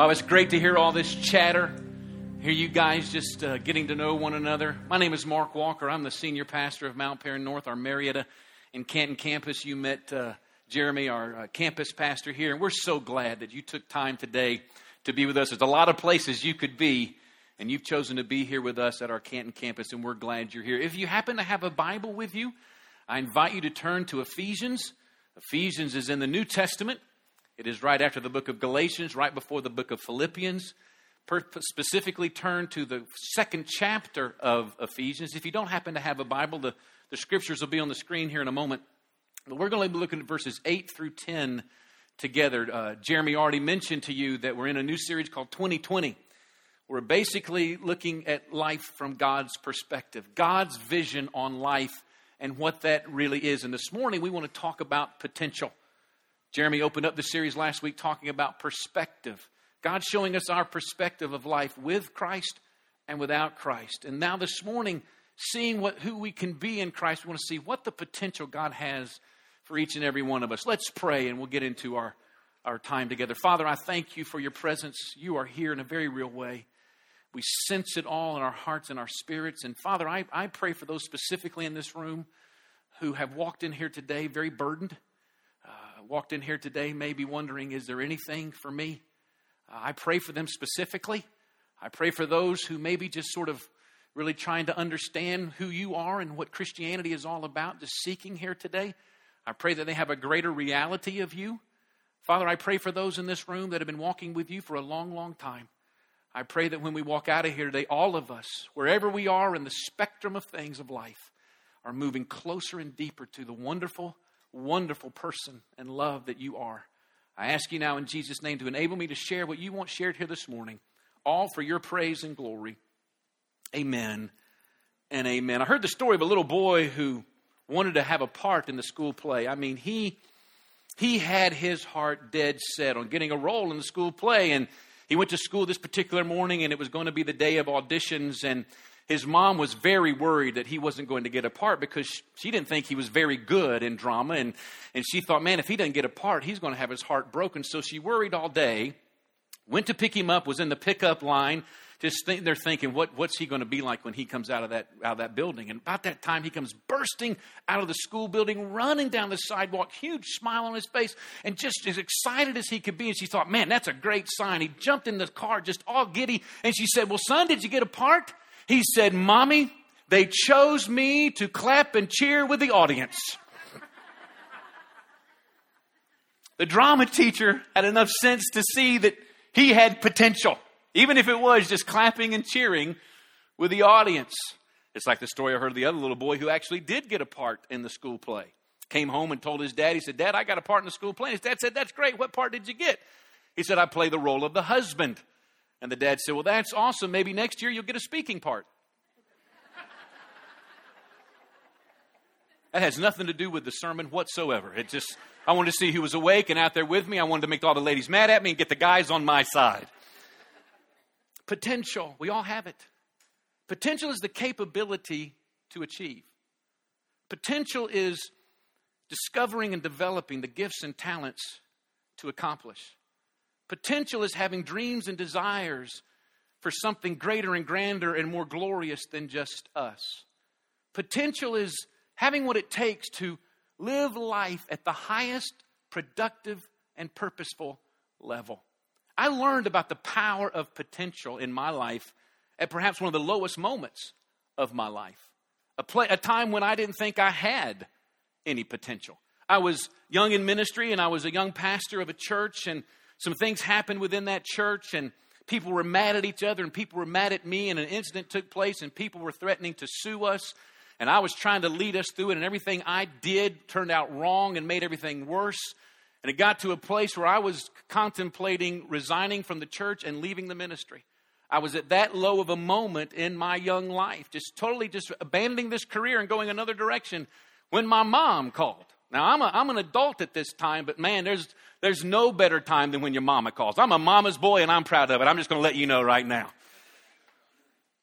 Well, it's great to hear all this chatter. Hear you guys just uh, getting to know one another. My name is Mark Walker. I'm the senior pastor of Mount Paran North, our Marietta and Canton campus. You met uh, Jeremy, our uh, campus pastor here, and we're so glad that you took time today to be with us. There's a lot of places you could be, and you've chosen to be here with us at our Canton campus, and we're glad you're here. If you happen to have a Bible with you, I invite you to turn to Ephesians. Ephesians is in the New Testament. It is right after the book of Galatians, right before the book of Philippians. Specifically, turn to the second chapter of Ephesians. If you don't happen to have a Bible, the, the scriptures will be on the screen here in a moment. But we're going to be looking at verses 8 through 10 together. Uh, Jeremy already mentioned to you that we're in a new series called 2020. We're basically looking at life from God's perspective, God's vision on life, and what that really is. And this morning, we want to talk about potential. Jeremy opened up the series last week talking about perspective. God showing us our perspective of life with Christ and without Christ. And now this morning, seeing what who we can be in Christ, we want to see what the potential God has for each and every one of us. Let's pray and we'll get into our, our time together. Father, I thank you for your presence. You are here in a very real way. We sense it all in our hearts and our spirits. And Father, I, I pray for those specifically in this room who have walked in here today very burdened walked in here today maybe wondering, is there anything for me? Uh, I pray for them specifically. I pray for those who maybe just sort of really trying to understand who you are and what Christianity is all about, just seeking here today. I pray that they have a greater reality of you. Father, I pray for those in this room that have been walking with you for a long, long time. I pray that when we walk out of here today, all of us, wherever we are in the spectrum of things of life, are moving closer and deeper to the wonderful wonderful person and love that you are. I ask you now in Jesus' name to enable me to share what you want shared here this morning, all for your praise and glory. Amen and amen. I heard the story of a little boy who wanted to have a part in the school play. I mean, he he had his heart dead set on getting a role in the school play and he went to school this particular morning and it was going to be the day of auditions and his mom was very worried that he wasn't going to get a part because she didn't think he was very good in drama. And, and she thought, man, if he doesn't get a part, he's going to have his heart broken. So she worried all day, went to pick him up, was in the pickup line. Just think, they're thinking, what, what's he going to be like when he comes out of, that, out of that building? And about that time, he comes bursting out of the school building, running down the sidewalk, huge smile on his face, and just as excited as he could be. And she thought, man, that's a great sign. He jumped in the car just all giddy. And she said, well, son, did you get a part? He said, Mommy, they chose me to clap and cheer with the audience. the drama teacher had enough sense to see that he had potential, even if it was just clapping and cheering with the audience. It's like the story I heard of the other little boy who actually did get a part in the school play. Came home and told his dad, he said, Dad, I got a part in the school play. His dad said, That's great. What part did you get? He said, I play the role of the husband. And the dad said, Well, that's awesome. Maybe next year you'll get a speaking part. That has nothing to do with the sermon whatsoever. It just, I wanted to see who was awake and out there with me. I wanted to make all the ladies mad at me and get the guys on my side. Potential, we all have it. Potential is the capability to achieve. Potential is discovering and developing the gifts and talents to accomplish. Potential is having dreams and desires for something greater and grander and more glorious than just us. Potential is having what it takes to live life at the highest productive and purposeful level. I learned about the power of potential in my life at perhaps one of the lowest moments of my life. A, play, a time when I didn't think I had any potential. I was young in ministry and I was a young pastor of a church, and some things happened within that church and people were mad at each other and people were mad at me and an incident took place and people were threatening to sue us and i was trying to lead us through it and everything i did turned out wrong and made everything worse and it got to a place where i was contemplating resigning from the church and leaving the ministry. I was at that low of a moment in my young life just totally just abandoning this career and going another direction when my mom called now, I'm, a, I'm an adult at this time, but man, there's, there's no better time than when your mama calls. I'm a mama's boy and I'm proud of it. I'm just going to let you know right now.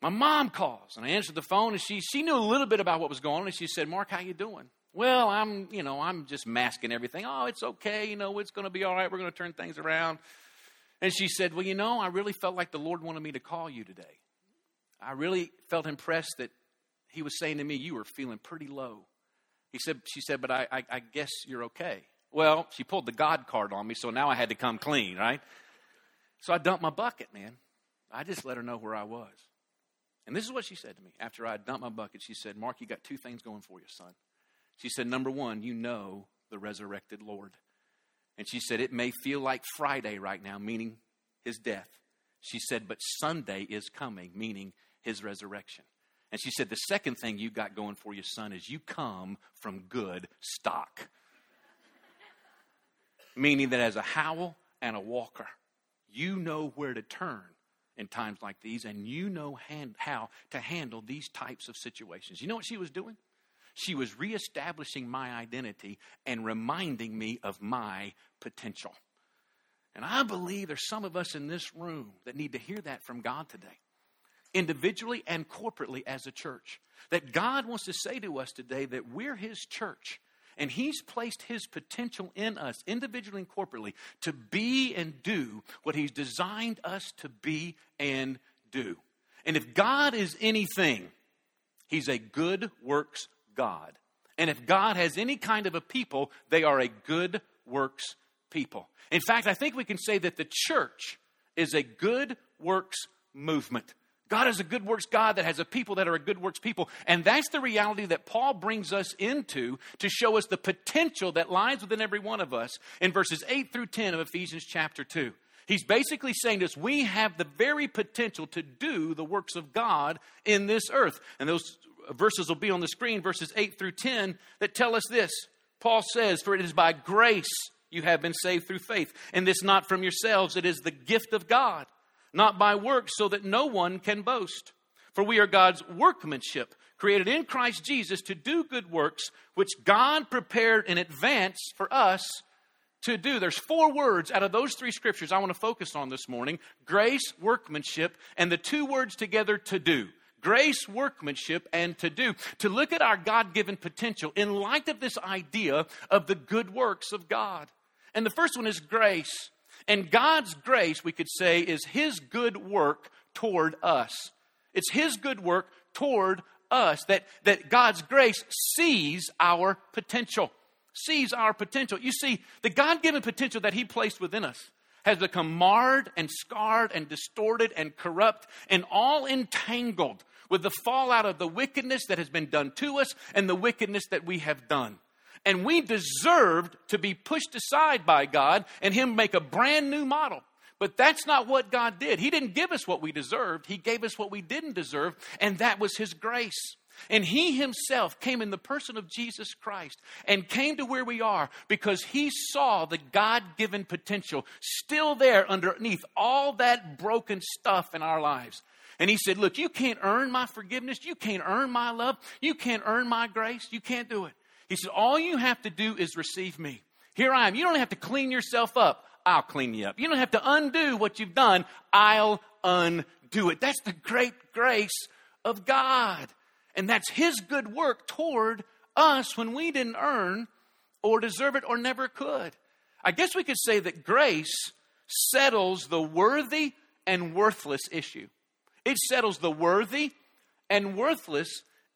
My mom calls and I answered the phone and she, she knew a little bit about what was going on and she said, Mark, how you doing? Well, I'm, you know, I'm just masking everything. Oh, it's okay. You know, it's going to be all right. We're going to turn things around. And she said, Well, you know, I really felt like the Lord wanted me to call you today. I really felt impressed that He was saying to me, You were feeling pretty low. He said, She said, But I, I, I guess you're okay. Well, she pulled the God card on me, so now I had to come clean, right? So I dumped my bucket, man. I just let her know where I was. And this is what she said to me after I dumped my bucket. She said, Mark, you got two things going for you, son. She said, Number one, you know the resurrected Lord. And she said, It may feel like Friday right now, meaning his death. She said, But Sunday is coming, meaning his resurrection. And she said, The second thing you got going for you, son, is you come from good stock. meaning that as a Howell and a Walker, you know where to turn in times like these, and you know hand, how to handle these types of situations. You know what she was doing? She was reestablishing my identity and reminding me of my potential. And I believe there's some of us in this room that need to hear that from God today, individually and corporately as a church. That God wants to say to us today that we're His church. And He's placed His potential in us, individually and corporately, to be and do what He's designed us to be and do. And if God is anything, He's a good works God. And if God has any kind of a people, they are a good works people. In fact, I think we can say that the church is a good works movement. God is a good works God that has a people that are a good works people. And that's the reality that Paul brings us into to show us the potential that lies within every one of us in verses 8 through 10 of Ephesians chapter 2. He's basically saying to us, we have the very potential to do the works of God in this earth. And those verses will be on the screen, verses 8 through 10, that tell us this. Paul says, For it is by grace you have been saved through faith, and this not from yourselves, it is the gift of God, not by works, so that no one can boast. For we are God's workmanship, created in Christ Jesus to do good works, which God prepared in advance for us to do. There's four words out of those three scriptures I want to focus on this morning grace, workmanship, and the two words together to do grace, workmanship, and to do. To look at our God given potential in light of this idea of the good works of God. And the first one is grace. And God's grace, we could say, is His good work toward us. It's His good work toward us that, that God's grace sees our potential. Sees our potential. You see, the God given potential that He placed within us has become marred and scarred and distorted and corrupt and all entangled with the fallout of the wickedness that has been done to us and the wickedness that we have done. And we deserved to be pushed aside by God and Him make a brand new model. But that's not what God did. He didn't give us what we deserved, He gave us what we didn't deserve, and that was His grace. And he himself came in the person of Jesus Christ and came to where we are because he saw the God given potential still there underneath all that broken stuff in our lives. And he said, Look, you can't earn my forgiveness. You can't earn my love. You can't earn my grace. You can't do it. He said, All you have to do is receive me. Here I am. You don't have to clean yourself up. I'll clean you up. You don't have to undo what you've done. I'll undo it. That's the great grace of God. And that's His good work toward us when we didn't earn or deserve it or never could. I guess we could say that grace settles the worthy and worthless issue. It settles the worthy and worthless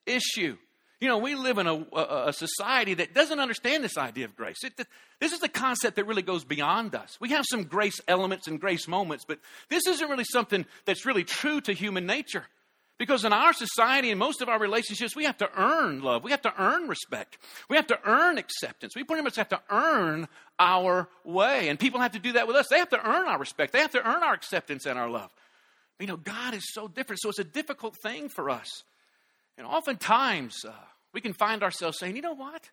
issue. You know, we live in a, a, a society that doesn't understand this idea of grace. It, this is a concept that really goes beyond us. We have some grace elements and grace moments, but this isn't really something that's really true to human nature. Because in our society and most of our relationships, we have to earn love. We have to earn respect. We have to earn acceptance. We pretty much have to earn our way. And people have to do that with us. They have to earn our respect. They have to earn our acceptance and our love. You know, God is so different. So it's a difficult thing for us. And oftentimes, uh, we can find ourselves saying, you know what?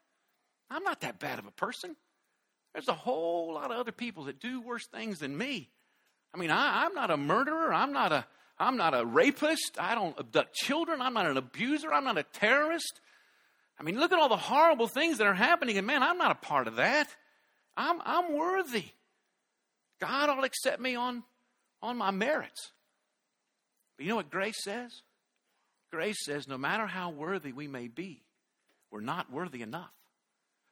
I'm not that bad of a person. There's a whole lot of other people that do worse things than me. I mean, I, I'm not a murderer. I'm not a I'm not a rapist. I don't abduct children. I'm not an abuser. I'm not a terrorist. I mean, look at all the horrible things that are happening, and man, I'm not a part of that. I'm, I'm worthy. God will accept me on, on my merits. But you know what grace says? Grace says no matter how worthy we may be, we're not worthy enough.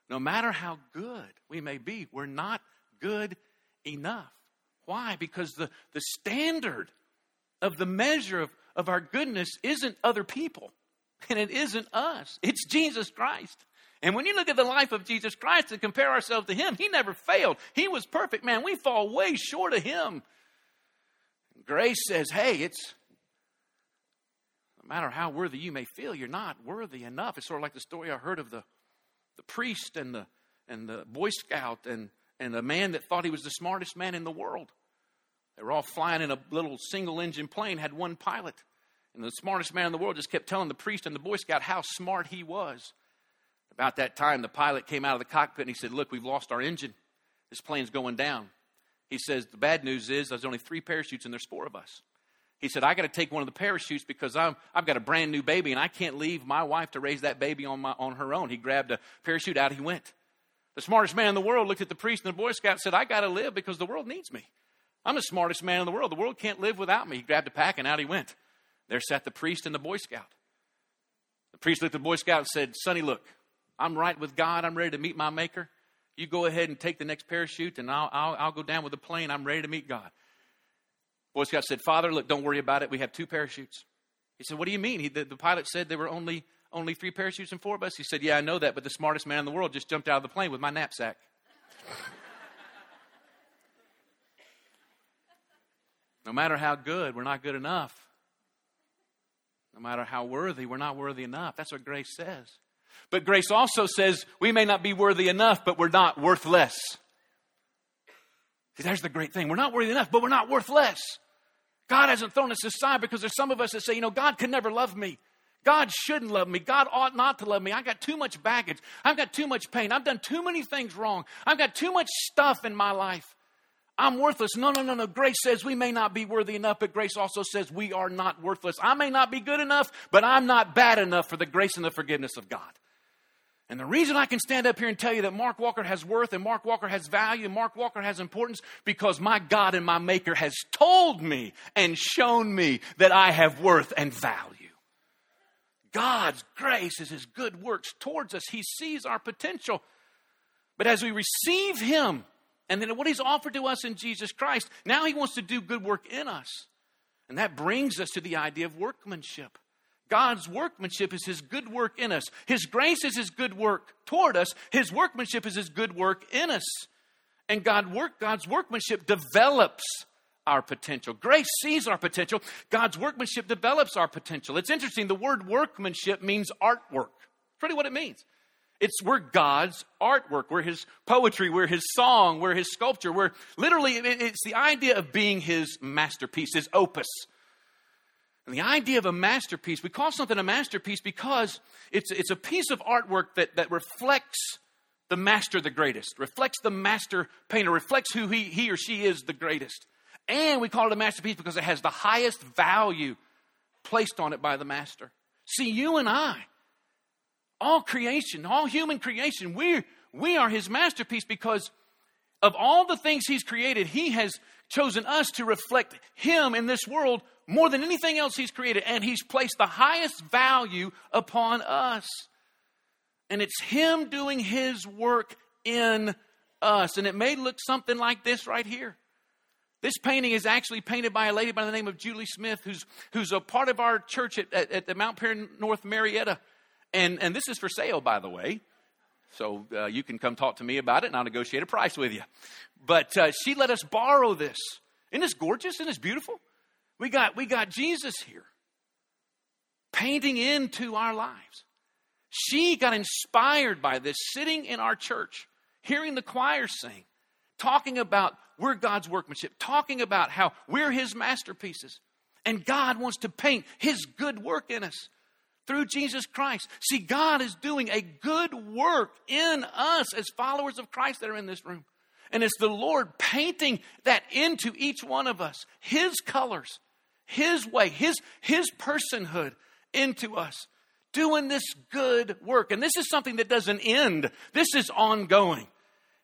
No matter how good we may be, we're not good enough. Why? Because the, the standard of the measure of, of our goodness isn't other people, and it isn't us. It's Jesus Christ. And when you look at the life of Jesus Christ and compare ourselves to Him, He never failed. He was perfect, man. We fall way short of Him. Grace says, hey, it's matter how worthy you may feel, you're not worthy enough. It's sort of like the story I heard of the, the priest and the, and the Boy Scout and, and the man that thought he was the smartest man in the world. They were all flying in a little single engine plane, had one pilot. And the smartest man in the world just kept telling the priest and the Boy Scout how smart he was. About that time, the pilot came out of the cockpit and he said, Look, we've lost our engine. This plane's going down. He says, The bad news is there's only three parachutes and there's four of us. He said, I got to take one of the parachutes because I'm, I've got a brand new baby and I can't leave my wife to raise that baby on, my, on her own. He grabbed a parachute, out he went. The smartest man in the world looked at the priest and the Boy Scout said, I got to live because the world needs me. I'm the smartest man in the world. The world can't live without me. He grabbed a pack and out he went. There sat the priest and the Boy Scout. The priest looked at the Boy Scout and said, Sonny, look, I'm right with God. I'm ready to meet my Maker. You go ahead and take the next parachute, and I'll, I'll, I'll go down with the plane. I'm ready to meet God. Boy Scout said, Father, look, don't worry about it. We have two parachutes. He said, What do you mean? He, the, the pilot said there were only, only three parachutes and four of us. He said, Yeah, I know that, but the smartest man in the world just jumped out of the plane with my knapsack. no matter how good, we're not good enough. No matter how worthy, we're not worthy enough. That's what grace says. But grace also says we may not be worthy enough, but we're not worthless. See, there's the great thing. We're not worthy enough, but we're not worthless. God hasn't thrown us aside because there's some of us that say, you know, God can never love me. God shouldn't love me. God ought not to love me. I've got too much baggage. I've got too much pain. I've done too many things wrong. I've got too much stuff in my life. I'm worthless. No, no, no, no. Grace says we may not be worthy enough, but grace also says we are not worthless. I may not be good enough, but I'm not bad enough for the grace and the forgiveness of God. And the reason I can stand up here and tell you that Mark Walker has worth and Mark Walker has value and Mark Walker has importance because my God and my Maker has told me and shown me that I have worth and value. God's grace is His good works towards us. He sees our potential. But as we receive Him and then what He's offered to us in Jesus Christ, now He wants to do good work in us. And that brings us to the idea of workmanship. God's workmanship is His good work in us. His grace is His good work toward us. His workmanship is His good work in us. And God work, God's workmanship develops our potential. Grace sees our potential. God's workmanship develops our potential. It's interesting. The word workmanship means artwork. It's really what it means. It's we're God's artwork. We're His poetry. We're His song. We're His sculpture. We're literally, it's the idea of being His masterpiece, His opus. And the idea of a masterpiece, we call something a masterpiece because it's, it's a piece of artwork that, that reflects the master the greatest, reflects the master painter, reflects who he, he or she is the greatest. And we call it a masterpiece because it has the highest value placed on it by the master. See, you and I, all creation, all human creation, we we are his masterpiece because of all the things he's created, he has chosen us to reflect him in this world more than anything else He's created, and He's placed the highest value upon us. And it's Him doing His work in us. And it may look something like this right here. This painting is actually painted by a lady by the name of Julie Smith, who's, who's a part of our church at, at, at the Mount Paran North Marietta. And, and this is for sale, by the way. So uh, you can come talk to me about it and I'll negotiate a price with you. But uh, she let us borrow this. Isn't this gorgeous? Isn't this beautiful? We got, we got Jesus here painting into our lives. She got inspired by this sitting in our church, hearing the choir sing, talking about we're God's workmanship, talking about how we're His masterpieces. And God wants to paint His good work in us through Jesus Christ. See, God is doing a good work in us as followers of Christ that are in this room. And it's the Lord painting that into each one of us, His colors, his way, His, His personhood into us, doing this good work. And this is something that doesn't end, this is ongoing.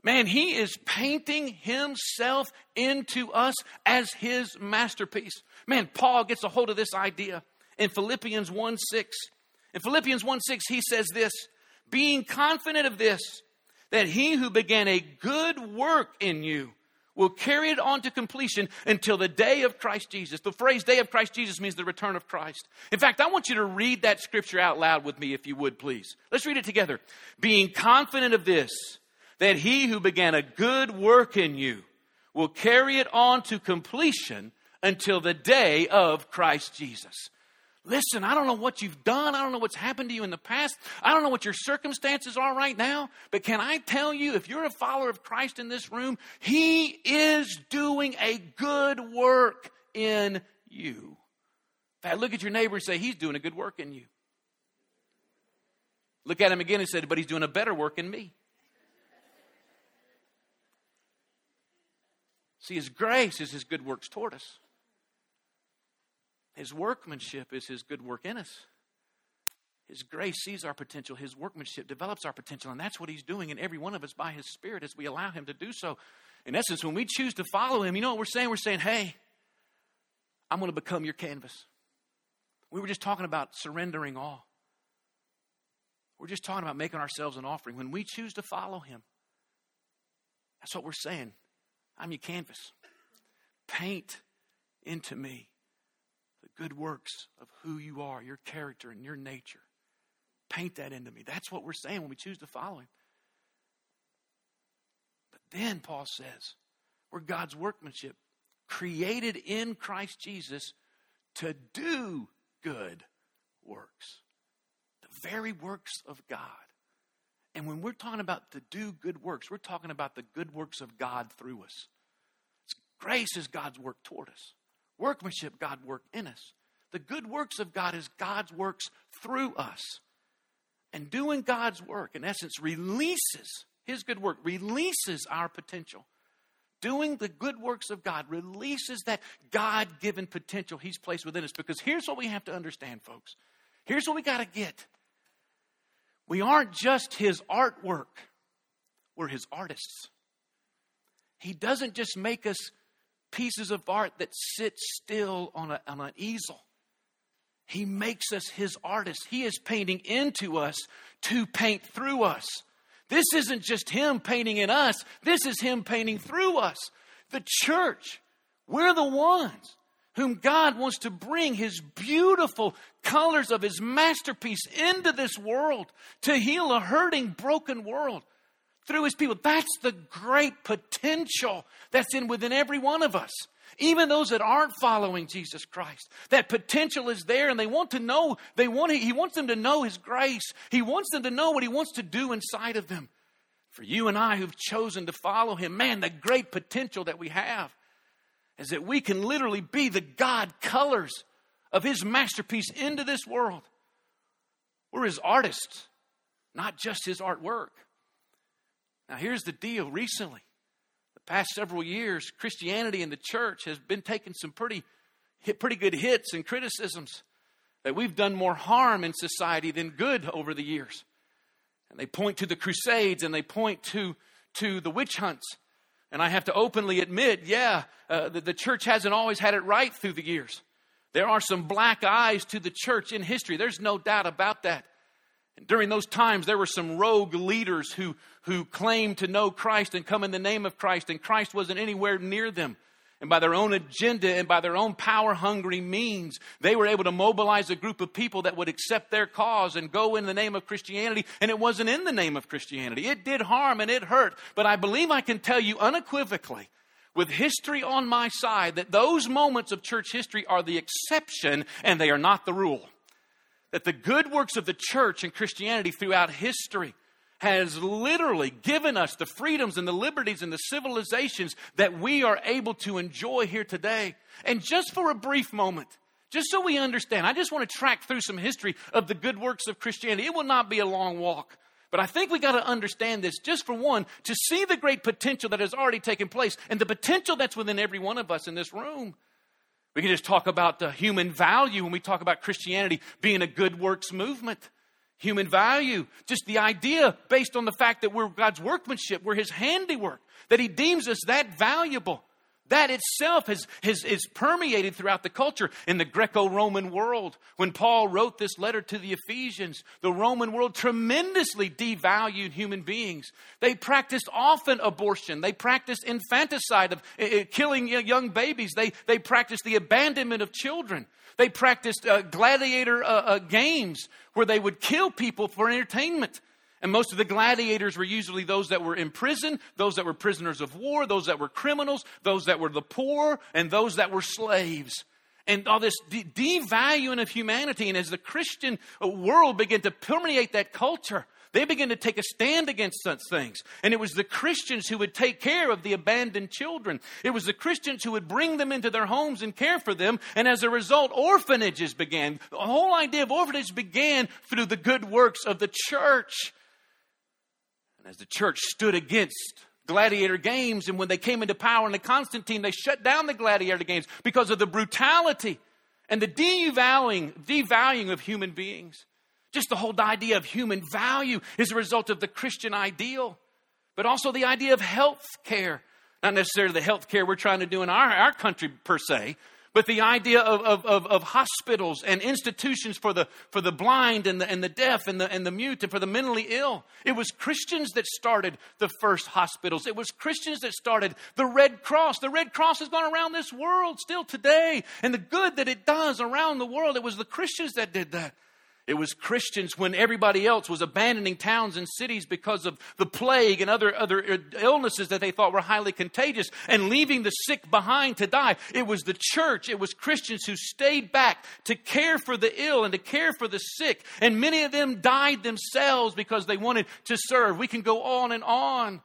Man, He is painting Himself into us as His masterpiece. Man, Paul gets a hold of this idea in Philippians 1 6. In Philippians 1 6, he says this being confident of this, that he who began a good work in you will carry it on to completion until the day of Christ Jesus. The phrase day of Christ Jesus means the return of Christ. In fact, I want you to read that scripture out loud with me if you would, please. Let's read it together. Being confident of this, that he who began a good work in you will carry it on to completion until the day of Christ Jesus. Listen, I don't know what you've done. I don't know what's happened to you in the past. I don't know what your circumstances are right now. But can I tell you, if you're a follower of Christ in this room, He is doing a good work in you. In fact, look at your neighbor and say, He's doing a good work in you. Look at him again and say, But He's doing a better work in me. See, His grace is His good works toward us. His workmanship is His good work in us. His grace sees our potential. His workmanship develops our potential. And that's what He's doing in every one of us by His Spirit as we allow Him to do so. In essence, when we choose to follow Him, you know what we're saying? We're saying, hey, I'm going to become your canvas. We were just talking about surrendering all. We're just talking about making ourselves an offering. When we choose to follow Him, that's what we're saying. I'm your canvas. Paint into me good works of who you are, your character, and your nature. Paint that into me. That's what we're saying when we choose to follow Him. But then Paul says, we're God's workmanship, created in Christ Jesus to do good works. The very works of God. And when we're talking about to do good works, we're talking about the good works of God through us. Grace is God's work toward us. Workmanship, God worked in us. The good works of God is God's works through us. And doing God's work, in essence, releases His good work, releases our potential. Doing the good works of God releases that God given potential He's placed within us. Because here's what we have to understand, folks. Here's what we got to get. We aren't just His artwork, we're His artists. He doesn't just make us pieces of art that sit still on, a, on an easel. He makes us his artist. He is painting into us to paint through us. This isn't just him painting in us, this is him painting through us. The church, we're the ones whom God wants to bring his beautiful colors of his masterpiece into this world to heal a hurting, broken world through his people. That's the great potential that's in within every one of us. Even those that aren't following Jesus Christ, that potential is there and they want to know, they want, he wants them to know his grace. He wants them to know what he wants to do inside of them. For you and I who've chosen to follow him, man, the great potential that we have is that we can literally be the God colors of his masterpiece into this world. We're his artists, not just his artwork. Now, here's the deal recently, the past several years, Christianity and the church has been taking some pretty, pretty good hits and criticisms that we've done more harm in society than good over the years. And they point to the Crusades and they point to, to the witch hunts. And I have to openly admit, yeah, uh, the, the church hasn't always had it right through the years. There are some black eyes to the church in history. There's no doubt about that. And during those times, there were some rogue leaders who, who claimed to know Christ and come in the name of Christ, and Christ wasn't anywhere near them. And by their own agenda and by their own power hungry means, they were able to mobilize a group of people that would accept their cause and go in the name of Christianity. And it wasn't in the name of Christianity. It did harm and it hurt. But I believe I can tell you unequivocally, with history on my side, that those moments of church history are the exception and they are not the rule that the good works of the church and Christianity throughout history has literally given us the freedoms and the liberties and the civilizations that we are able to enjoy here today. And just for a brief moment, just so we understand, I just want to track through some history of the good works of Christianity. It will not be a long walk. But I think we got to understand this just for one, to see the great potential that has already taken place and the potential that's within every one of us in this room. We can just talk about the human value when we talk about Christianity being a good works movement. Human value, just the idea based on the fact that we're God's workmanship, we're His handiwork, that He deems us that valuable, That itself has, has, is permeated throughout the culture in the Greco Roman world. When Paul wrote this letter to the Ephesians, the Roman world tremendously devalued human beings. They practiced often abortion, they practiced infanticide of uh, killing young babies, they, they practiced the abandonment of children. They practiced uh, gladiator uh, uh, games where they would kill people for entertainment. And most of the gladiators were usually those that were in prison, those that were prisoners of war, those that were criminals, those that were the poor, and those that were slaves. And all this de- devaluing of humanity. And as the Christian uh, world began to permeate that culture, they began to take a stand against such things. And it was the Christians who would take care of the abandoned children. It was the Christians who would bring them into their homes and care for them. And as a result, orphanages began. The whole idea of orphanage began through the good works of the church. And as the church stood against gladiator games, and when they came into power in the Constantine, they shut down the gladiator games because of the brutality and the devaluing, devaluing of human beings. Just the whole idea of human value is a result of the Christian ideal, but also the idea of health care. Not necessarily the health care we're trying to do in our, our country per se, but the idea of, of, of, hospitals and institutions for the, for the blind and the, and the deaf and the, and the mute and for the mentally ill. It was Christians that started the first hospitals. It was Christians that started the Red Cross. The Red Cross has gone around this world still today. And the good that it does around the world, it was the Christians that did that. It was Christians when everybody else was abandoning towns and cities because of the plague and other, other illnesses that they thought were highly contagious and leaving the sick behind to die. It was the church, it was Christians who stayed back to care for the ill and to care for the sick. And many of them died themselves because they wanted to serve. We can go on and on.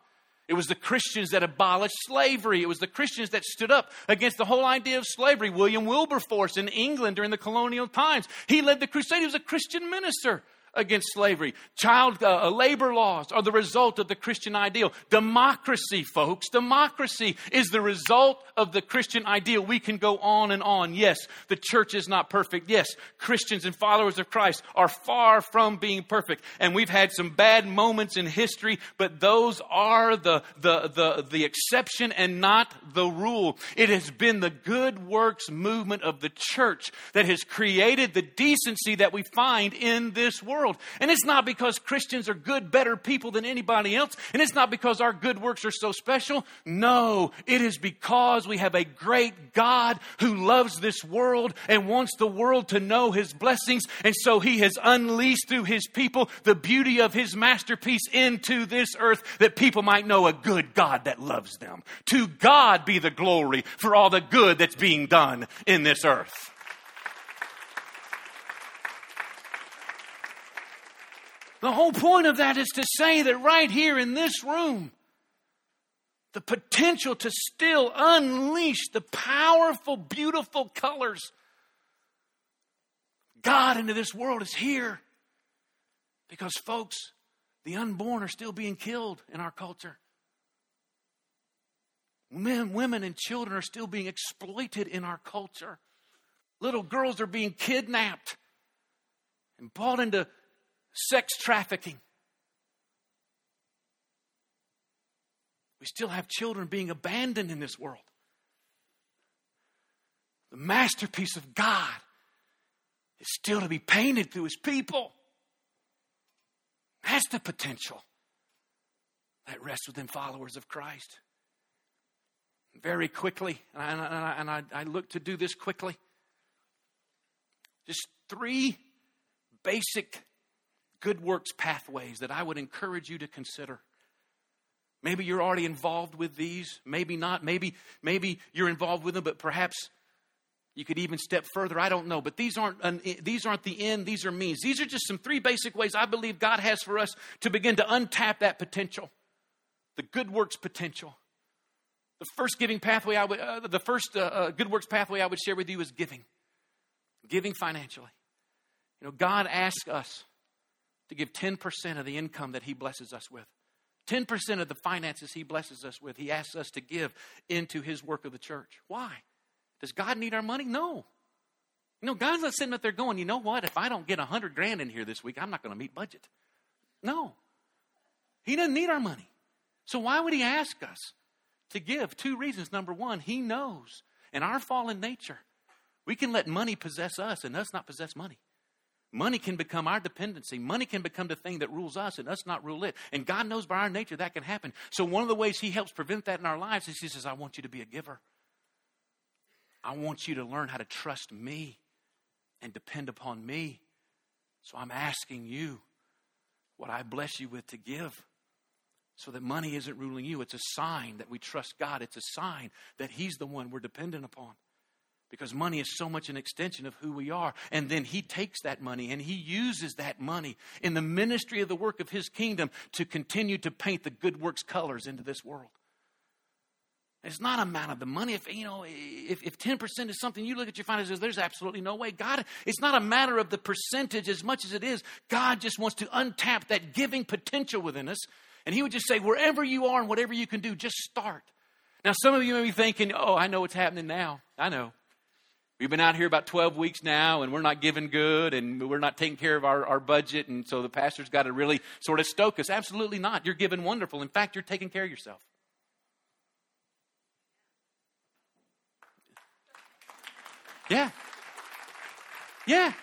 It was the Christians that abolished slavery. It was the Christians that stood up against the whole idea of slavery. William Wilberforce in England during the colonial times, he led the crusade. He was a Christian minister against slavery. Child uh, uh, labor laws are the result of the Christian ideal. Democracy, folks, democracy is the result of the Christian ideal. We can go on and on. Yes, the church is not perfect. Yes, Christians and followers of Christ are far from being perfect. And we've had some bad moments in history, but those are the, the, the, the exception and not the rule. It has been the good works movement of the church that has created the decency that we find in this world world. And it's not because Christians are good, better people than anybody else. And it's not because our good works are so special. No, it is because we have a great God who loves this world and wants the world to know his blessings. And so he has unleashed through his people the beauty of his masterpiece into this earth that people might know a good God that loves them. To God be the glory for all the good that's being done in this earth. The whole point of that is to say that right here in this room, the potential to still unleash the powerful, beautiful colors God into this world is here. Because, folks, the unborn are still being killed in our culture. Men, women, and children are still being exploited in our culture. Little girls are being kidnapped and brought into sex trafficking. We still have children being abandoned in this world. The masterpiece of God is still to be painted through his people. That's the potential that rests within followers of Christ. Very quickly, and I, and I, I look to do this quickly. Just three basic good works pathways that I would encourage you to consider. Maybe you're already involved with these, maybe not. Maybe maybe you're involved with them, but perhaps you could even step further. I don't know, but these aren't an, these aren't the end. These are means. These are just some three basic ways I believe God has for us to begin to untap that potential, the good works potential. The first giving pathway I would, uh, the first uh, uh, good works pathway I would share with you is giving, giving financially. You know, God asks us to give 10% of the income that He blesses us with. 10% of the finances He blesses us with, He asks us to give into His work of the church. Why? Does God need our money? No. Know, God's not sitting up there going, you know what? If I don't get a hundred grand in here this week, I'm not going to meet budget. No. He doesn't need our money. So why would he ask us to give? Two reasons. Number one, He knows in our fallen nature, we can let money possess us and us not possess money. Money can become our dependency. Money can become the thing that rules us and us not rule it. And God knows by our nature that can happen. So, one of the ways He helps prevent that in our lives is He says, I want you to be a giver. I want you to learn how to trust me and depend upon me. So, I'm asking you what I bless you with to give so that money isn't ruling you. It's a sign that we trust God, it's a sign that He's the one we're dependent upon because money is so much an extension of who we are. And then he takes that money and he uses that money in the ministry of the work of his kingdom to continue to paint the good works colors into this world. It's not a amount of the money. If you know, if, if 10% is something you look at your finances, there's absolutely no way. God, it's not a matter of the percentage as much as it is. God just wants to untap that giving potential within us. And he would just say, wherever you are and whatever you can do, just start. Now, some of you may be thinking, oh, I know what's happening now. I know. We've been out here about 12 weeks now, and we're not giving good, and we're not taking care of our, our budget, and so the pastor's got to really sort of stoke us. Absolutely not. You're giving wonderful. In fact, you're taking care of yourself. Yeah. Yeah.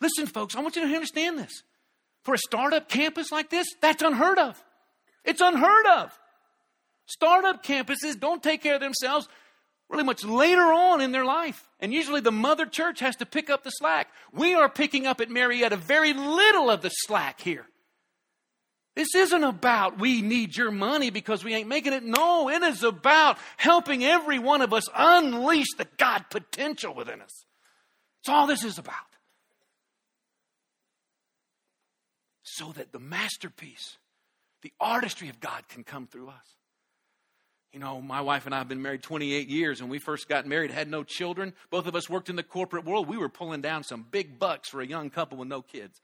Listen, folks, I want you to understand this. For a startup campus like this, that's unheard of. It's unheard of. Startup campuses don't take care of themselves really much later on in their life. And usually the mother church has to pick up the slack. We are picking up at Marietta very little of the slack here. This isn't about we need your money because we ain't making it. No, it is about helping every one of us unleash the God potential within us. That's all this is about. So that the masterpiece, the artistry of God can come through us. You know, my wife and I have been married 28 years. When we first got married, had no children. Both of us worked in the corporate world. We were pulling down some big bucks for a young couple with no kids.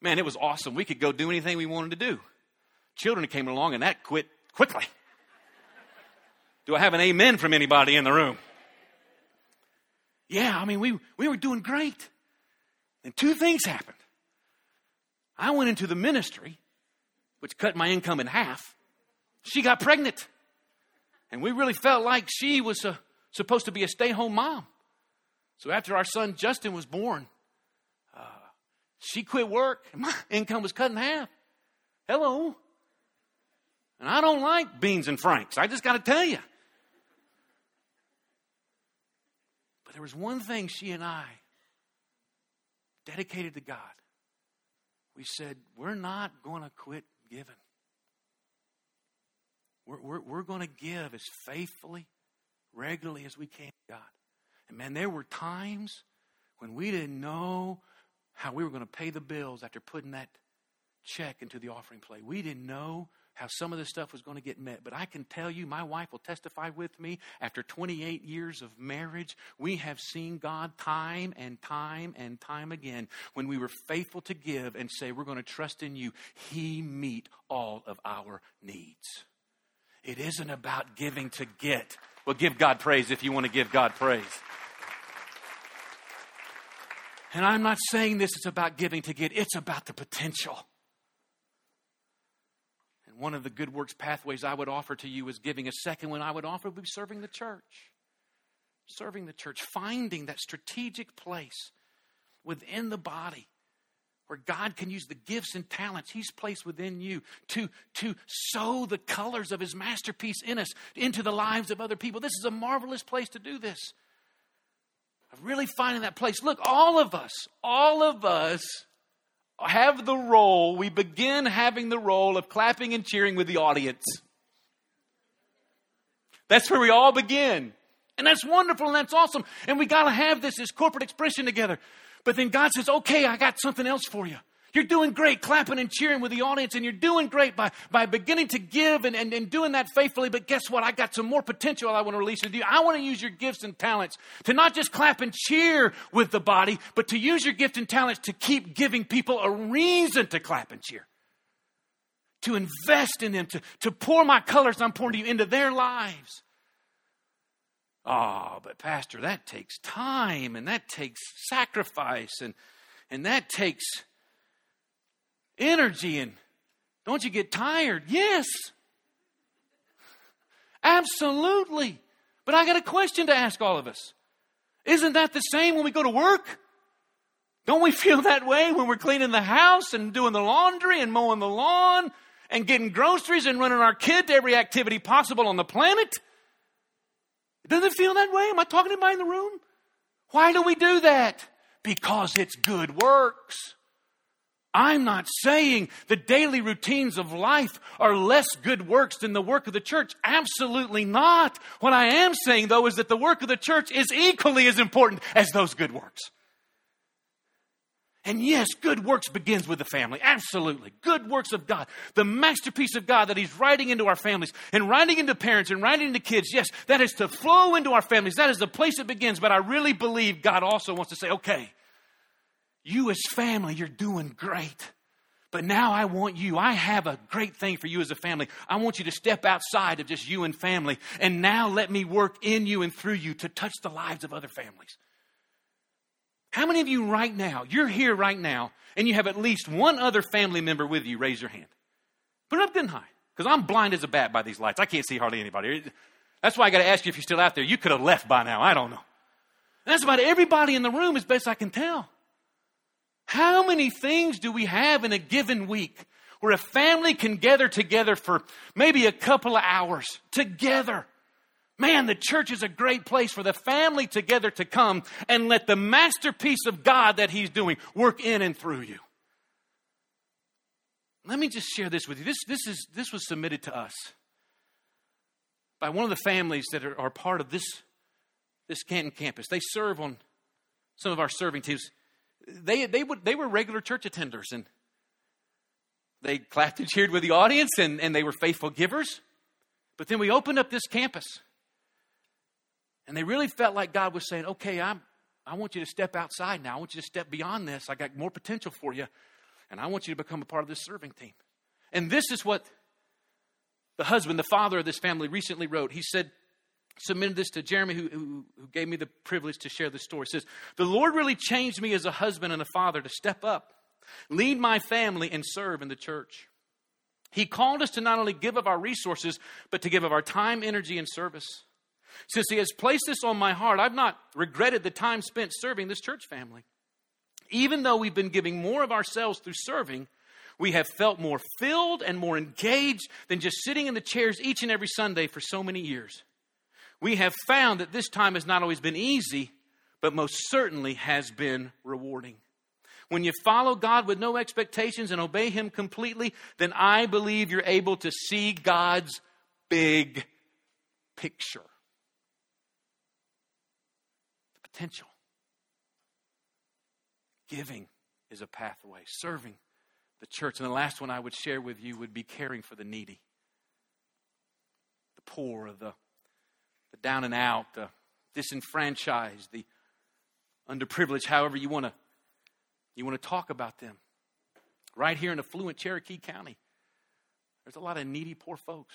Man, it was awesome. We could go do anything we wanted to do. Children came along, and that quit quickly. Do I have an amen from anybody in the room? Yeah, I mean, we, we were doing great. And two things happened. I went into the ministry, which cut my income in half. She got pregnant. And we really felt like she was a, supposed to be a stay home mom. So after our son Justin was born, uh, she quit work, and my income was cut in half. Hello. And I don't like beans and franks. I just got to tell you. But there was one thing she and I dedicated to God. We said, we're not going to quit giving. We're, we're, we're going to give as faithfully, regularly as we can, God. And man, there were times when we didn't know how we were going to pay the bills after putting that check into the offering plate. We didn't know how some of this stuff was going to get met. But I can tell you, my wife will testify with me, after 28 years of marriage, we have seen God time and time and time again. When we were faithful to give and say, we're going to trust in you, He meet all of our needs. It isn't about giving to get. Well, give God praise if you want to give God praise. And I'm not saying this is about giving to get, it's about the potential. And one of the good works pathways I would offer to you is giving. A second one I would offer would be serving the church. Serving the church, finding that strategic place within the body where God can use the gifts and talents He's placed within you to, to sow the colors of His masterpiece in us into the lives of other people. This is a marvelous place to do this. Of really finding that place. Look, all of us, all of us have the role, we begin having the role of clapping and cheering with the audience. That's where we all begin. And that's wonderful and that's awesome. And we got to have this, this corporate expression together. But then God says, okay, I got something else for you. You're doing great, clapping and cheering with the audience, and you're doing great by, by beginning to give and, and, and doing that faithfully. But guess what? I got some more potential I want to release with you. I want to use your gifts and talents to not just clap and cheer with the body, but to use your gift and talents to keep giving people a reason to clap and cheer. To invest in them, to, to pour my colors I'm pouring to you into their lives. Oh, but Pastor, that takes time and that takes sacrifice and, and that takes energy and don't you get tired? Yes. Absolutely. But I got a question to ask all of us. Isn't that the same when we go to work? Don't we feel that way when we're cleaning the house and doing the laundry and mowing the lawn and getting groceries and running our kid to every activity possible on the planet? Does it feel that way? Am I talking to anybody in the room? Why do we do that? Because it's good works. I'm not saying the daily routines of life are less good works than the work of the church. Absolutely not. What I am saying, though, is that the work of the church is equally as important as those good works. And yes, good works begins with the family. Absolutely. Good works of God. The masterpiece of God that He's writing into our families and writing into parents and writing into kids. Yes, that is to flow into our families. That is the place it begins. But I really believe God also wants to say, okay, you as family, you're doing great. But now I want you. I have a great thing for you as a family. I want you to step outside of just you and family. And now let me work in you and through you to touch the lives of other families. How many of you right now, you're here right now, and you have at least one other family member with you? Raise your hand. Put it up and high. Because I'm blind as a bat by these lights. I can't see hardly anybody. That's why I got to ask you if you're still out there. You could have left by now. I don't know. That's about everybody in the room, as best I can tell. How many things do we have in a given week where a family can gather together for maybe a couple of hours together? Man, the church is a great place for the family together to come and let the masterpiece of God that He's doing work in and through you. Let me just share this with you. This, this, is, this was submitted to us by one of the families that are, are part of this, this Canton campus. They serve on some of our serving teams. They, they, would, they were regular church attenders and they clapped and cheered with the audience and, and they were faithful givers. But then we opened up this campus and they really felt like God was saying, okay, I'm, I want you to step outside now. I want you to step beyond this. I got more potential for you. And I want you to become a part of this serving team. And this is what the husband, the father of this family, recently wrote. He said, submitted this to Jeremy, who, who, who gave me the privilege to share this story. He says, The Lord really changed me as a husband and a father to step up, lead my family, and serve in the church. He called us to not only give of our resources, but to give of our time, energy, and service. Since He has placed this on my heart, I've not regretted the time spent serving this church family. Even though we've been giving more of ourselves through serving, we have felt more filled and more engaged than just sitting in the chairs each and every Sunday for so many years. We have found that this time has not always been easy, but most certainly has been rewarding. When you follow God with no expectations and obey Him completely, then I believe you're able to see God's big picture. Potential. Giving is a pathway, serving the church. And the last one I would share with you would be caring for the needy, the poor, the, the down and out, the disenfranchised, the underprivileged, however you want to you want to talk about them. Right here in affluent Cherokee County, there's a lot of needy poor folks.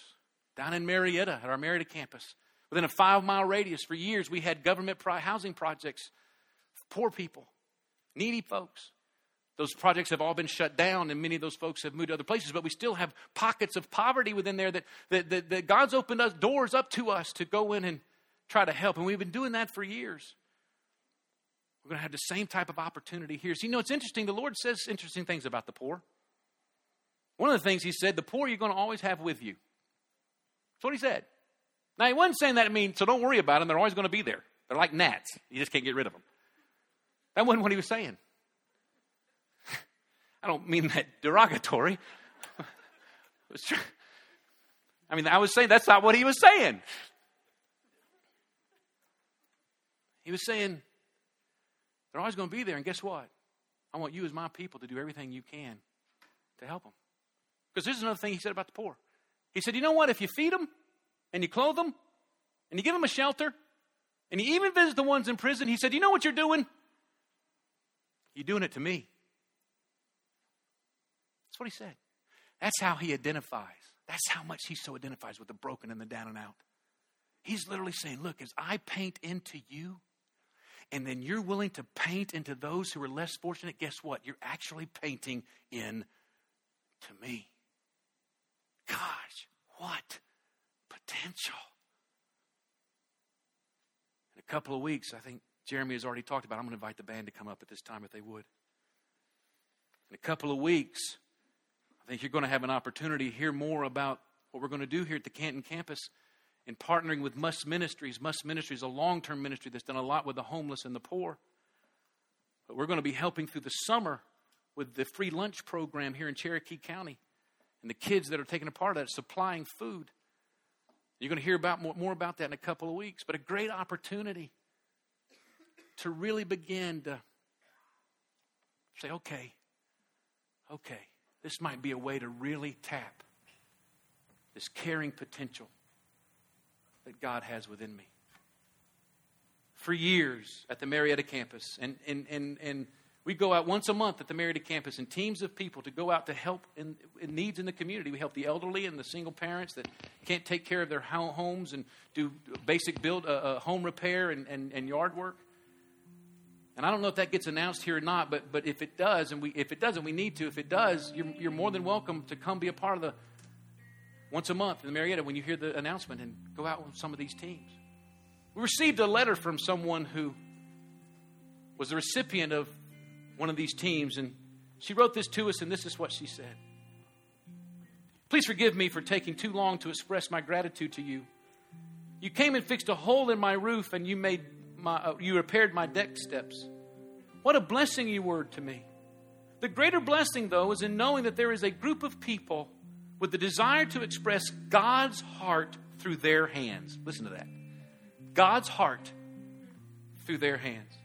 Down in Marietta at our Marietta campus, Within a five mile radius, for years, we had government housing projects poor people, needy folks. Those projects have all been shut down, and many of those folks have moved to other places, but we still have pockets of poverty within there that, that, that, that God's opened us doors up to us to go in and try to help. And we've been doing that for years. We're going to have the same type of opportunity here. So, you know, it's interesting. The Lord says interesting things about the poor. One of the things He said, the poor you're going to always have with you. That's what He said. Now, he wasn't saying that to mean, so don't worry about them. They're always going to be there. They're like gnats. You just can't get rid of them. That wasn't what he was saying. I don't mean that derogatory. I mean, I was saying that's not what he was saying. He was saying, they're always going to be there. And guess what? I want you, as my people, to do everything you can to help them. Because this is another thing he said about the poor. He said, you know what? If you feed them, and you clothe them and you give them a shelter and you even visit the ones in prison. He said, You know what you're doing? You're doing it to me. That's what he said. That's how he identifies. That's how much he so identifies with the broken and the down and out. He's literally saying, Look, as I paint into you, and then you're willing to paint into those who are less fortunate, guess what? You're actually painting in to me. Gosh, what potential. In a couple of weeks, I think Jeremy has already talked about, I'm going to invite the band to come up at this time if they would. In a couple of weeks, I think you're going to have an opportunity to hear more about what we're going to do here at the Canton campus in partnering with Must Ministries. Must Ministries is a long term ministry that's done a lot with the homeless and the poor. But we're going to be helping through the summer with the free lunch program here in Cherokee County and the kids that are taking a part of that, supplying food. You're going to hear about more, more about that in a couple of weeks, but a great opportunity to really begin to say, okay, okay, this might be a way to really tap this caring potential that God has within me. For years at the Marietta campus, and, and, and, and we go out once a month at the Marietta campus in teams of people to go out to help in, in, needs in the community. We help the elderly and the single parents that can't take care of their homes and do basic build, uh, uh, home repair and, and, and yard work. And I don't know if that gets announced here or not, but, but if it does, and we, if it doesn't, we need to. If it does, you're, you're more than welcome to come be a part of the once a month in the Marietta when you hear the announcement and go out with some of these teams. We received a letter from someone who was the recipient of one of these teams, and she wrote this to us, and this is what she said. Please forgive me for taking too long to express my gratitude to you. You came and fixed a hole in my roof, and you made my, uh, you repaired my deck steps. What a blessing you were to me. The greater blessing, though, is in knowing that there is a group of people with the desire to express God's heart through their hands. Listen to that. God's heart through their hands.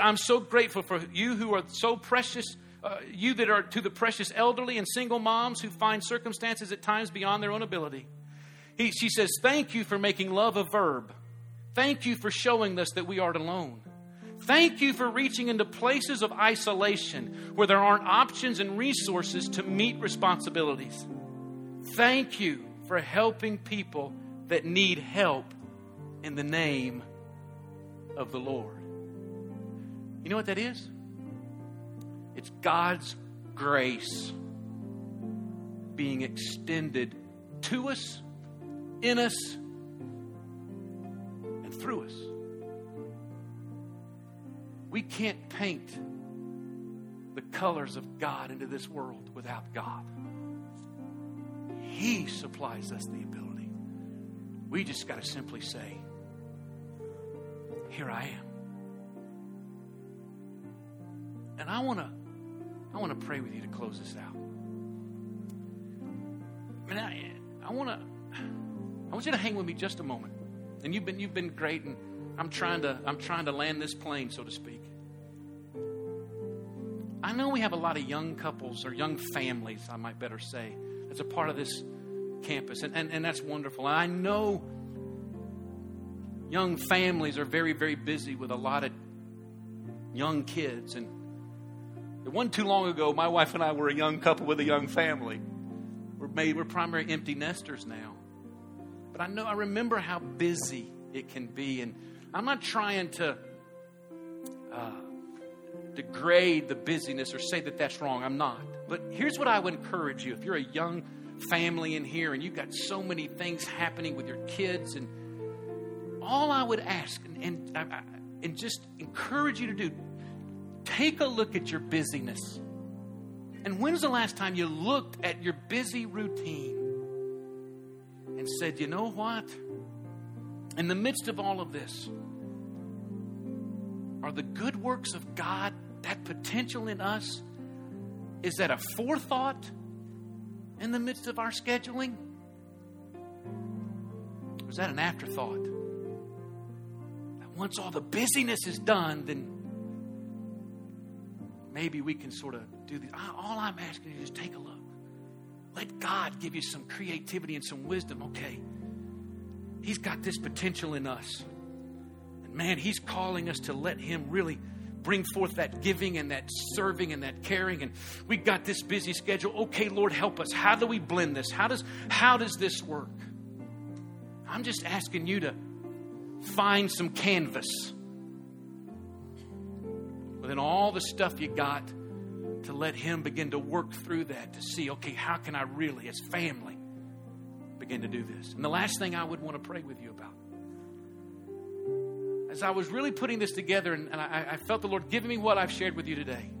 I'm so grateful for you who are so precious, uh, you that are to the precious elderly and single moms who find circumstances at times beyond their own ability. He, she says, Thank you for making love a verb. Thank you for showing us that we aren't alone. Thank you for reaching into places of isolation where there aren't options and resources to meet responsibilities. Thank you for helping people that need help in the name of the Lord. You know what that is? It's God's grace being extended to us, in us, and through us. We can't paint the colors of God into this world without God. He supplies us the ability. We just got to simply say, Here I am. And I want to I want to pray with you to close this out. I mean, I, I want to I want you to hang with me just a moment. And you've been you've been great and I'm trying to I'm trying to land this plane so to speak. I know we have a lot of young couples or young families, I might better say, that's a part of this campus, and, and, and that's wonderful. And I know young families are very, very busy with a lot of young kids. And it wasn't too long ago, my wife and I were a young couple with a young family. We're made, we're primary empty nesters now. But I know, I remember how busy it can be. And I'm not trying to. Uh, degrade the busyness or say that that's wrong. I'm not. But here's what I would encourage you if you're a young family in here and you've got so many things happening with your kids, and all I would ask and, and, and just encourage you to do take a look at your busyness. And when's the last time you looked at your busy routine and said, you know what? In the midst of all of this, are the good works of God that potential in us? Is that a forethought in the midst of our scheduling? Or is that an afterthought? That once all the busyness is done, then maybe we can sort of do this. All I'm asking is take a look. Let God give you some creativity and some wisdom. Okay, He's got this potential in us. And man, He's calling us to let Him really bring forth that giving and that serving and that caring and we got this busy schedule okay lord help us how do we blend this how does how does this work i'm just asking you to find some canvas within all the stuff you got to let him begin to work through that to see okay how can i really as family begin to do this and the last thing i would want to pray with you about as I was really putting this together, and, and I, I felt the Lord giving me what I've shared with you today,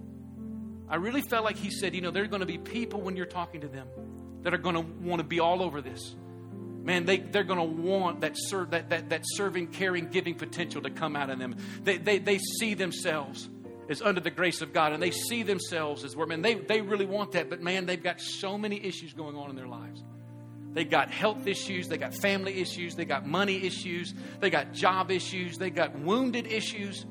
I really felt like He said, you know, there are going to be people when you're talking to them that are going to want to be all over this. Man, they, they're going to want that, serve, that, that, that serving, caring, giving potential to come out of them. They, they, they see themselves as under the grace of God and they see themselves as where, man, they, they really want that, but man, they've got so many issues going on in their lives. They got health issues, they got family issues, they got money issues, they got job issues, they got wounded issues.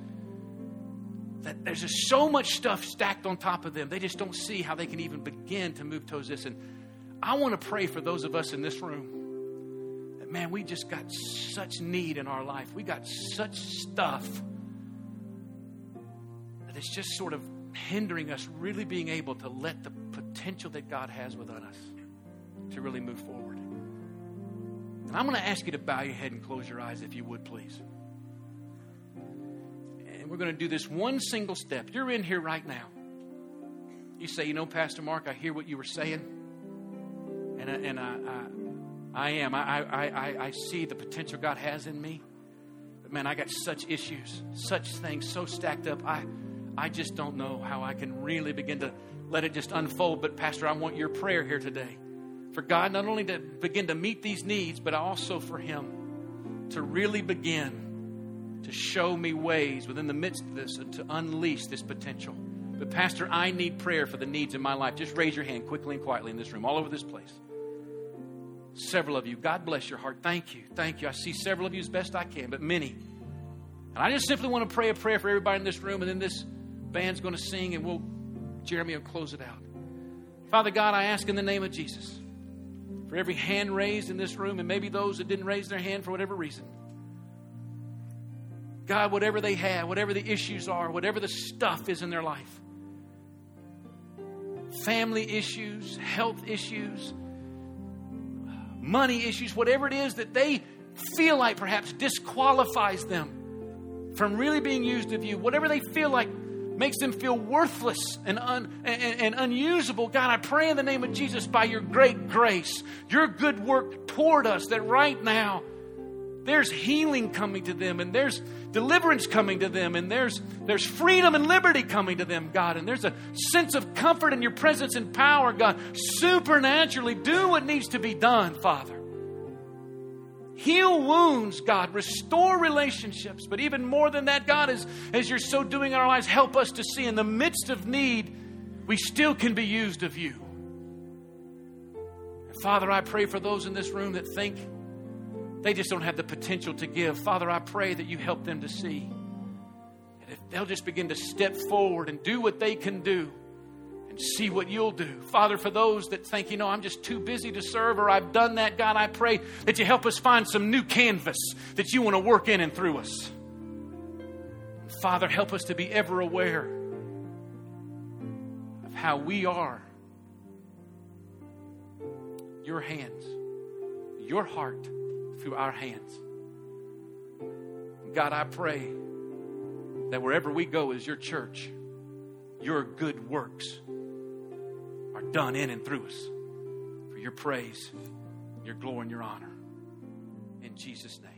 That there's just so much stuff stacked on top of them. They just don't see how they can even begin to move towards this. And I want to pray for those of us in this room that, man, we just got such need in our life. We got such stuff that it's just sort of hindering us really being able to let the potential that God has within us to really move forward. And I'm going to ask you to bow your head and close your eyes if you would, please. And we're going to do this one single step. You're in here right now. You say, you know, Pastor Mark, I hear what you were saying. And, I, and I, I, I am. I, I, I, I see the potential God has in me. But man, I got such issues, such things so stacked up. I, I just don't know how I can really begin to let it just unfold. But, Pastor, I want your prayer here today for God not only to begin to meet these needs, but also for Him to really begin to show me ways within the midst of this and to unleash this potential. But, Pastor, I need prayer for the needs in my life. Just raise your hand quickly and quietly in this room, all over this place. Several of you, God bless your heart. Thank you. Thank you. I see several of you as best I can, but many. And I just simply want to pray a prayer for everybody in this room, and then this band's going to sing, and we'll, Jeremy will close it out. Father God, I ask in the name of Jesus for every hand raised in this room, and maybe those that didn't raise their hand for whatever reason. God, whatever they have, whatever the issues are, whatever the stuff is in their life family issues, health issues, money issues, whatever it is that they feel like perhaps disqualifies them from really being used of you, whatever they feel like makes them feel worthless and, un, and, and, unusable. God, I pray in the name of Jesus by your great grace, your good work toward us, that right now there's healing coming to them and there's deliverance coming to them and there's, there's freedom and liberty coming to them, God. And there's a sense of comfort in your presence and power, God. Supernaturally do what needs to be done, Father. Heal wounds, God. Restore relationships. But even more than that, God, as, as you're so doing in our lives, help us to see in the midst of need, we still can be used of you. And Father, I pray for those in this room that think they just don't have the potential to give. Father, I pray that you help them to see. And if they'll just begin to step forward and do what they can do and see what you'll do. Father, for those that think, you know, I'm just too busy to serve or I've done that, God, I pray that you help us find some new canvas that you want to work in and through us. Father, help us to be ever aware of how we are your hands, your heart through our hands. God, I pray that wherever we go as your church, your good works done in and through us for your praise, your glory, and your honor. In Jesus' name.